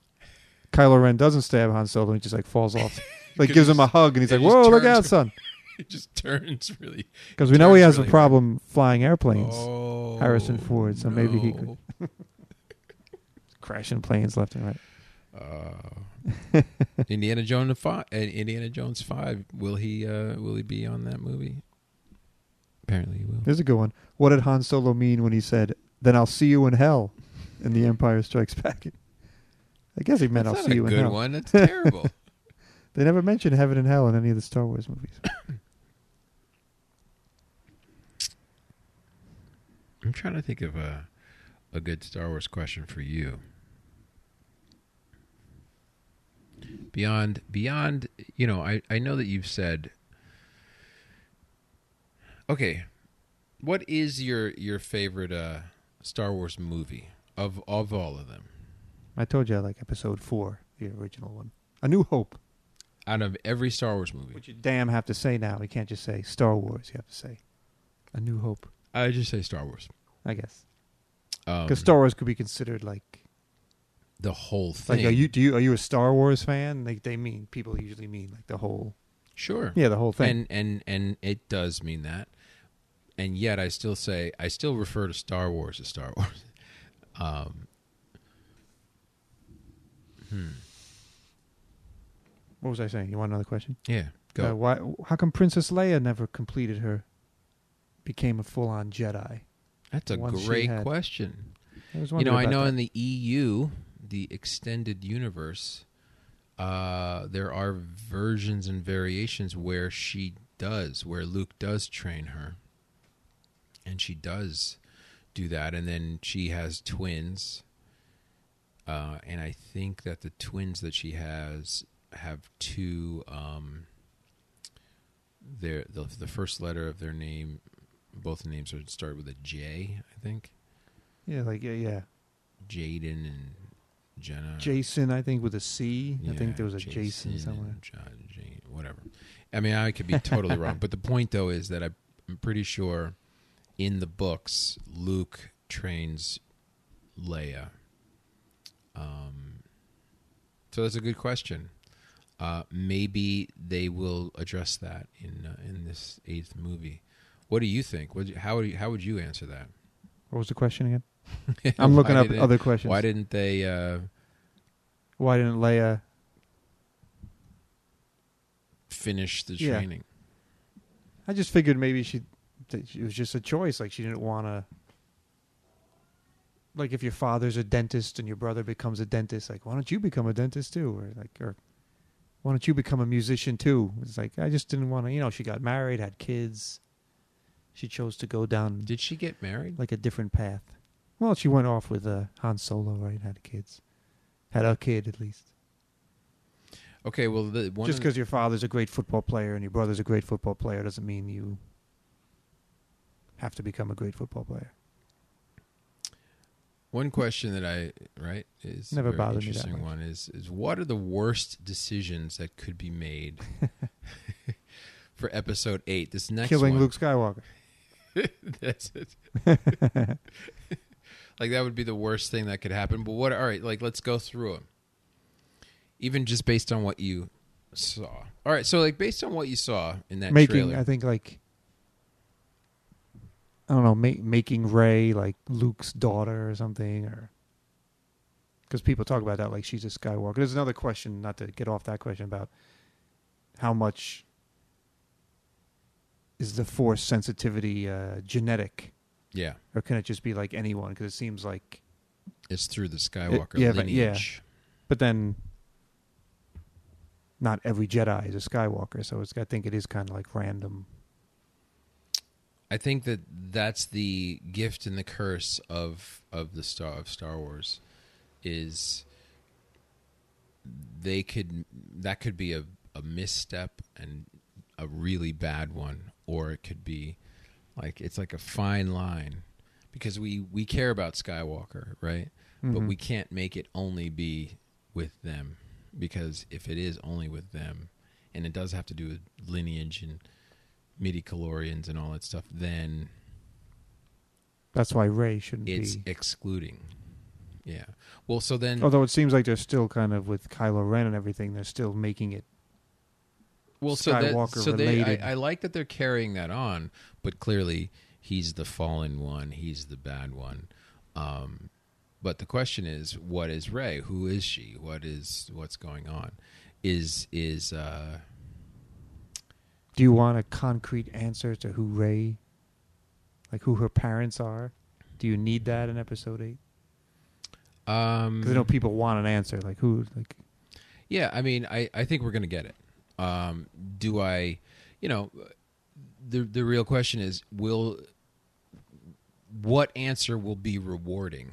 Kylo Ren doesn't stab Han Solo and he just like falls off. (laughs) Like gives him a hug and he's like, "Whoa, look out, son!" It (laughs) just turns really. Because we know he has a really problem flying airplanes, Oh, Harrison Ford, so maybe he no. (laughs) crashing planes left and right. Uh, (laughs) Indiana Jones five. Uh, Indiana Jones five. Will he? Uh, will he be on that movie? Apparently, he will. Here's a good one. What did Han Solo mean when he said, "Then I'll see you in hell"? In The Empire Strikes Back. I guess he meant That's I'll see you in hell. good hell. one. That's terrible. They never mention heaven and hell in any of the Star Wars movies. (coughs) I'm trying to think of uh, a good Star Wars question for you. Beyond beyond, you know, I I know that you've said Okay. What is your your favorite uh Star Wars movie of of all of them? I told you I like episode four, the original one. A New Hope. Out of every Star Wars movie. Which you damn have to say now. You can't just say Star Wars. You have to say A New Hope, I just say Star Wars. I guess. Um, Because Star Wars could be considered like the whole thing. like are you do you are you a Star Wars fan? Like they mean people usually mean like the whole sure. yeah the whole thing. and and and it does mean that and yet i still say i still refer to star wars as star wars (laughs) um hmm what was I saying? You want another question? yeah go Uh, why? How come Princess Leia never completed her? Became a full-on Jedi. that's a once she great had- question I was you wondering know i about know that. in the eu the extended universe uh there are versions and variations where she does where luke does train her and she does do that and then she has twins uh, and I think that the twins that she has have two. Um, their the, the first letter of their name, both names are start with a J. I think yeah, like yeah, yeah. Jaden and Jenna. Jason, I think with a C. I Yeah, think there was a Jason, and somewhere. John, Jane, whatever. I mean, I could be totally wrong, but the point though is that I- I'm pretty sure in the books Luke trains Leia. Um, so that's a good question. Uh, maybe they will address that in uh, in this eighth movie. What do you think? What, how would you, how would you answer that? What was the question again? (laughs) I'm looking up other questions. Why didn't they? Uh, Why didn't Leia? finish the Yeah. training. I just figured maybe she. It was just a choice. Like she didn't want to. Like if your father's a dentist and your brother becomes a dentist, like why don't you become a dentist too? Or like, or why don't you become a musician too? It's like I just didn't want to. You know, she got married, had kids. She chose to go down Did she get married? like a different path. Well, she went off with uh, Han Solo, right? Had kids, had a kid at least. Okay, well, the one Just of- because your father's a great football player and your brother's a great football player doesn't mean you have to become a great football player. One question that I right is Never a very bothered me that interesting much. one is is what are the worst decisions that could be made (laughs) (laughs) for episode eight? This next Killing one, Luke Skywalker. (laughs) That's it. (laughs) like that would be the worst thing that could happen. But what? All right, like let's go through them. Even just based on what you saw. All right, so like based on what you saw in that making, trailer, I think, like I don't know, ma- making Rey like Luke's daughter or something, or because people talk about that like she's a Skywalker. There's another question, not to get off that question about how much is the Force sensitivity uh, genetic, yeah, or can it just be like anyone? Because it seems like, it's through the Skywalker yeah, but- yeah. lineage. but then. Not every Jedi is a Skywalker, so it's. I think it is kind of like random. I think that that's the gift and the curse of of the star of Star Wars is they could that could be a, a misstep and a really bad one or it could be like it's like a fine line because we we care about Skywalker right but Mhm. we can't make it only be with them because if it is only with them and it does have to do with lineage and midi-chlorians and all that stuff then That's why Rey shouldn't it's be. excluding yeah well so then Although it seems like they're still kind of with Kylo Ren and everything, they're still making it. Well so that Skywalker so they. I, I like that they're carrying that on but clearly he's the fallen one he's the bad one um but the question is what is Rey who is she what is what's going on is is uh Do you want a concrete answer to who Rey, like who her parents are? Do you need that in Episode Eight? um Because I know people want an answer, like who, like Yeah, I mean, I, I think we're going to get it. Um, do I, you know, the the real question is, will what answer will be rewarding,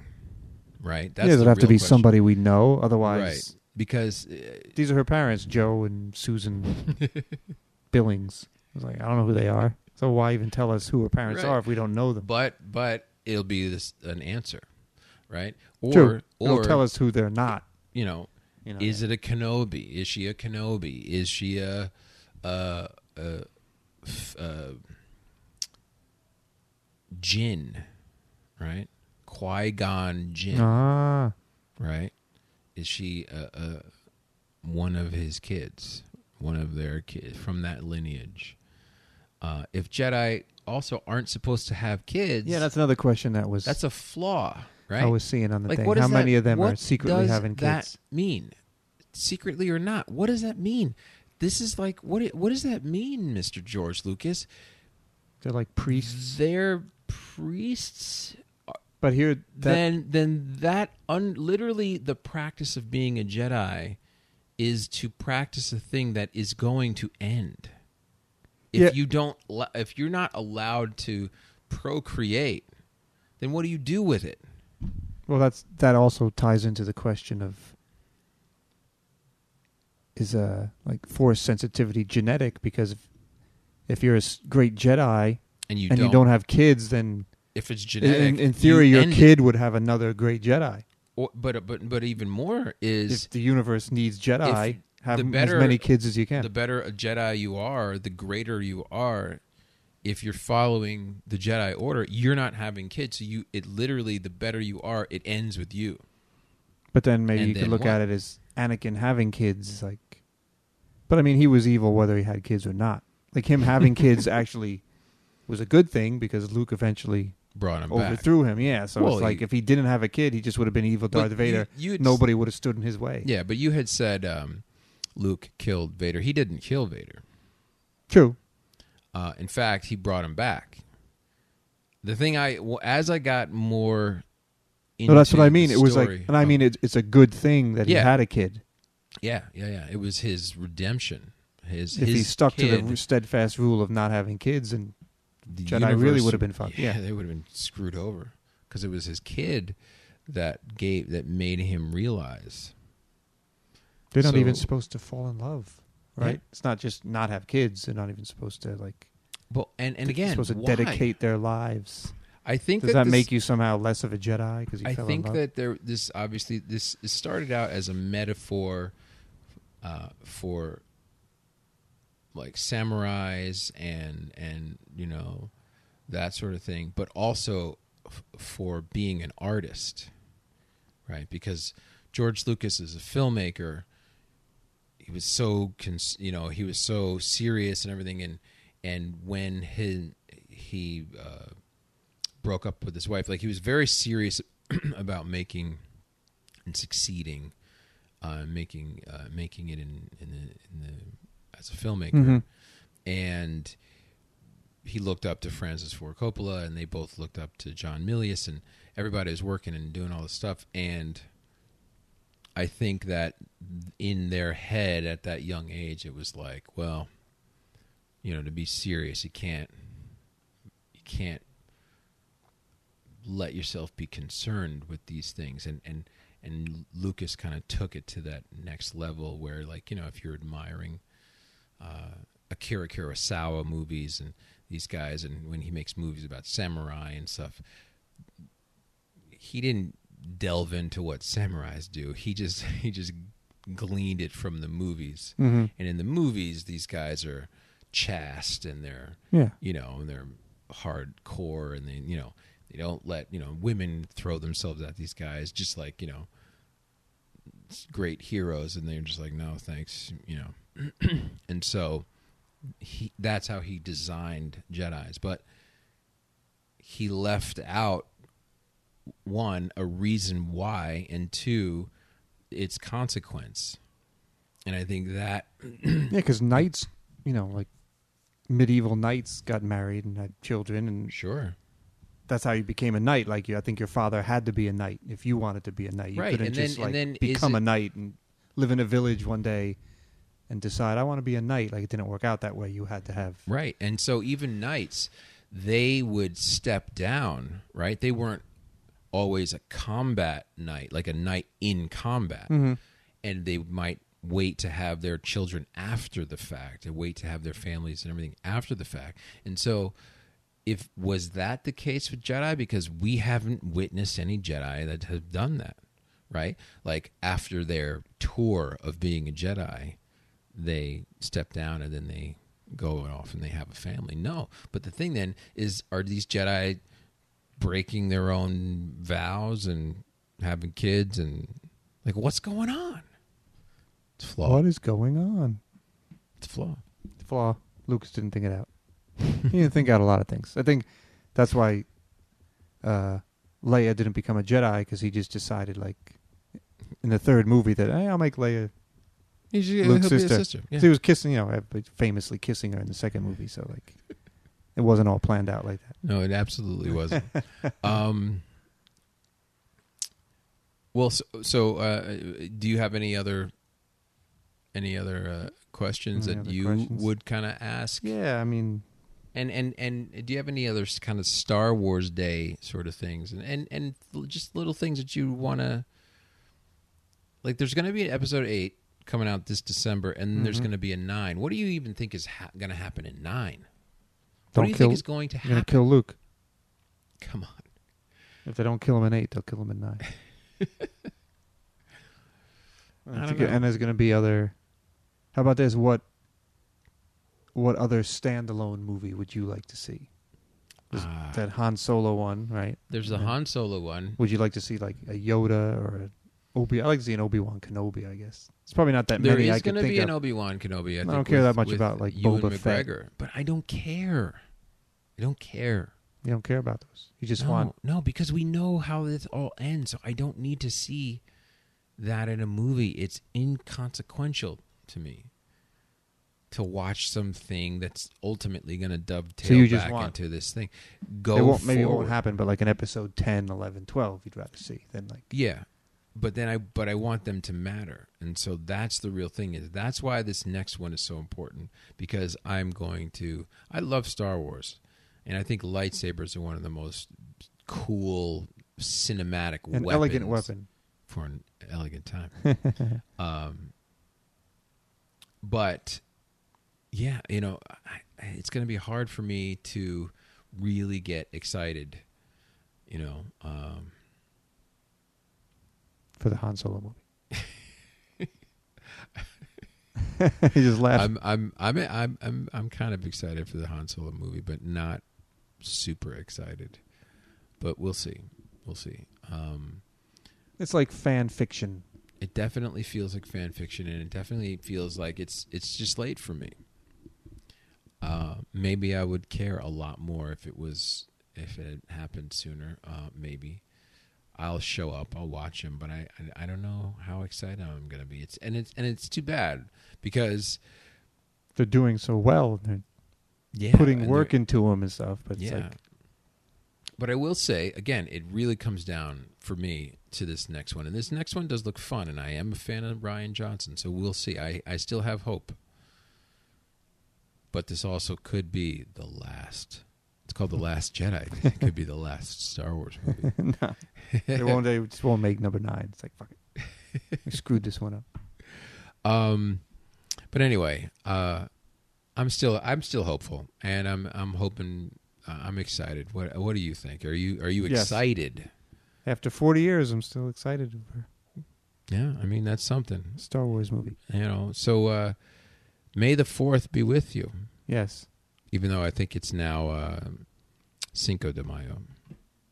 right? yeah, there'd have to be question. somebody we know. Otherwise, right? Because uh, these are her parents, Joe and Susan (laughs) Billings. I was like, I don't know who they are. So why even tell us who her parents Right. are if we don't know them? but but it'll be this an answer, right? Or True. or It'll tell us who they're not. you know, You know, is it a Kenobi? Is she a Kenobi? Is she a a a, f- a Jinn? Right, Qui-Gon Jinn. Ah, right? Is she a, a one of his kids, one of their kids from that lineage? Uh, if Jedi also aren't supposed to have kids, yeah. That's another question that was that's a flaw, right? I was seeing on the like, thing. How does many that- of them are secretly does having that kids? mean? Secretly or not? What does that mean? This is like what? What does that mean, Mister George Lucas? They're like priests. They're priests But here, that, then then that un, literally the practice of being a Jedi is to practice a thing that is going to end. If Yeah. you don't if you're not allowed to procreate, then what do you do with it? well, that's that also ties into the question of is uh like force sensitivity genetic? Because if, if you're a great Jedi And you and don't, you don't have kids, then if it's genetic in theory you your end it. kid would have another great Jedi. Or, but but but even more is If the universe needs Jedi, have the better- as many kids as you can. the better a Jedi you are, the greater you are. If you're following the Jedi Order, you're not having kids. So you, it literally, the better you are, it ends with you. But then maybe And you could look what? at it as Anakin having kids, like. But I mean, he was evil whether he had kids or not. Like him having (laughs) kids actually was a good thing because Luke eventually Brought him back. overthrew him. Yeah, so Well, it's like he- if he didn't have a kid, he just would have been evil Darth Vader. you- you Nobody would have stood in his way. Yeah, but you had said um, Luke killed Vader. He didn't kill Vader. True. Uh, in fact, he brought him back. The thing I, well, as I got more, No, that's what I mean. It was like, and I mean, it's it's a good thing that he had a kid. Yeah, yeah, yeah. It was his redemption. His If his he stuck to the steadfast rule of not having kids, and Jedi really would have been fucked. Yeah. they would have been screwed over because it was his kid that gave that made him realize. they're not So- even supposed to fall in love, right? Yeah. It's not just not have kids. They're not even supposed to like. Well, and and they're again, supposed to why? dedicate their lives. I think Does that, this- make you somehow less of a Jedi because I fell think that there this obviously this started out as a metaphor uh, for like samurais and and you know that sort of thing, but also f- for being an artist, right? Because George Lucas is a filmmaker. He was so cons- you know he was so serious and everything, and and when his he uh, broke up with his wife. Like he was very serious (clears throat) about making and succeeding, uh, making uh, making it in in the, in the as a filmmaker, Mhm. and he looked up to Francis Ford Coppola, and they both looked up to John Milius, and everybody was working and doing all this stuff, and. I think that in their head at that young age, it was like, well, you know, to be serious, you can't, you can't let yourself be concerned with these things and and and Lucas kind of took it to that next level where like you know if you're admiring uh, Akira Kurosawa movies and these guys and when he makes movies about samurai and stuff he didn't delve into what samurais do he just (laughs) he just gleaned it from the movies Mhm. and in the movies these guys are chaste and they're Yeah. you know, and they're hardcore and they, you know, they don't let, you know, women throw themselves at these guys just like, you know, great heroes and they're just like, no, thanks, you know. (clears throat) and so he that's how he designed Jedi's, but he left out one a reason why and two its consequence. And I think that (clears throat) Yeah, because knights, you know, like medieval knights got married and had children, and sure. That's how you became a knight. Like you, I think your father had to be a knight if you wanted to be a knight. You Right, couldn't and then- just and like then is become a knight and live in a village one day and decide I want to be a knight. Like it didn't work out that way. You had to have. Right. And so even knights, they would step down, right? They weren't always a combat knight, like a knight in combat. Mm-hmm. And they might wait to have their children after the fact and wait to have their families and everything after the fact. And so if was that the case with Jedi because we haven't witnessed any Jedi that have done that, right? Like after their tour of being a Jedi, they step down and then they go off and they have a family. No, but the thing then is, are these Jedi breaking their own vows and having kids and like what's going on? It's flawed. What is going on? It's flawed. Flaw. Lucas didn't think it out. (laughs) he didn't think out a lot of things. I think that's why uh, Leia didn't become a Jedi because he just decided, like, in the third movie, that hey, I'll make Leia. Luke's he'll be a sister. sister. Yeah. He was kissing, you know, famously kissing her in the second movie, so like, it wasn't all planned out like that. No, it absolutely wasn't. (laughs) um, well, so, so uh, do you have any other any other uh, questions Any that other you questions? would kind of ask? Yeah, I mean, And and and do you have any other kind of Star Wars Day sort of things, and and and just little things that you want to like? There's going to be an episode eight coming out this December, and there's Mhm. going to be a nine. What do you even think is ha- going to happen in nine? What Don't what do you kill- think is going to happen? kill Luke. Come on. If they don't kill him in eight, they'll kill him in nine. (laughs) I don't a know. And there's going to be other. How about this? What What other standalone movie would you like to see? There's Ah. that Han Solo one, right? There's the Yeah. Han Solo one. Would you like to see like a Yoda or an Obi? I like to see an Obi Wan Kenobi. I guess it's probably not that There many. I is could going to think be an. Obi Wan Kenobi. I, I think, don't care with- that much with about, like, Ewan Boba Fett. McGregor, but I don't care. I don't care. you don't care about those. You just no, want. no, because we know how this all ends. So I don't need to see that in a movie. It's inconsequential to me to watch something that's ultimately going to dovetail So you just back want- into this thing. Go it won't, maybe it won't happen, but like an episode 10, 11, 12, you'd rather see than like. Yeah. But then I but I want them to matter. And so that's the real thing is that's why this next one is so important because I'm going to I love Star Wars. And I think lightsabers are one of the most cool cinematic An weapons elegant weapon. for an elegant time. (laughs) um but yeah, you know, I, it's going to be hard for me to really get excited, you know, um for the Han Solo movie. (laughs) (laughs) he just laughed. I'm I'm I'm I'm I'm I'm kind of excited for the Han Solo movie, but not super excited. But we'll see. We'll see. Um, it's like fan fiction. it definitely feels like fan fiction, and it definitely feels like it's it's just late for me. Uh, maybe I would care a lot more if it was if it had happened sooner. Uh, maybe I'll show up. I'll watch him, but I, I I don't know how excited I'm gonna be. It's and it's and it's too bad because They're doing so well. They're yeah, putting work into them and stuff. But it's yeah. like, but I will say again, it really comes down for me to this next one, and this next one does look fun, and I am a fan of Rian Johnson, so we'll see. I I still have hope, but this also could be the last. It's called the Last Jedi. (laughs) It could be the last Star Wars movie. (laughs) no, they won't. They just won't make number nine. It's like fuck it. (laughs) We screwed this one up. Um, but anyway, uh, I'm still I'm still hopeful, and I'm I'm hoping uh, I'm excited. What what do you think? Are you are you Yes. excited? After 40 years, I'm still excited Yeah, I mean that's something. Star Wars movie. You know, so uh, May the Fourth be with you. Yes. Even though I think it's now uh, Cinco de Mayo.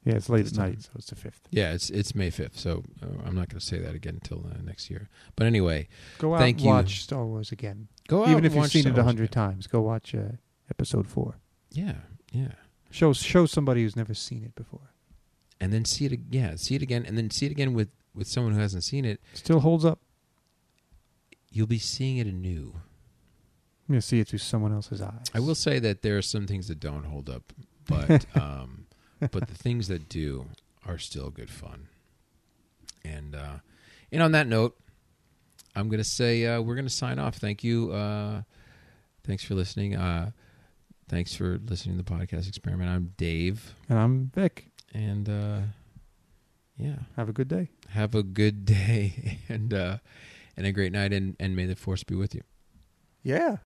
Yeah, it's late at night, so it's the fifth. Yeah, it's it's May fifth. So uh, I'm not going to say that again until uh, next year. But anyway, Go out Thank and you. watch Star Wars again. go out Even and if you've watch seen Star it a Wars hundred again. times, go watch uh, episode four. Yeah, yeah, Show show somebody who's never seen it before. and then see it. ag- Yeah, see it again, and then see it again with with someone who hasn't seen it. Still holds up. You'll be seeing it anew. I'm gonna see it through someone else's eyes. I will say that there are some things that don't hold up, but (laughs) um, but the things that do are still good fun. And uh, and on that note, I'm going to say uh, we're going to sign off. Thank you. Uh, thanks for listening. Uh, Thanks for listening to the podcast experiment. I'm Dave, And I'm Vic. and uh, yeah, Have a good day. have a good day (laughs) and uh, and a great night, and, and may the force be with you. Yeah.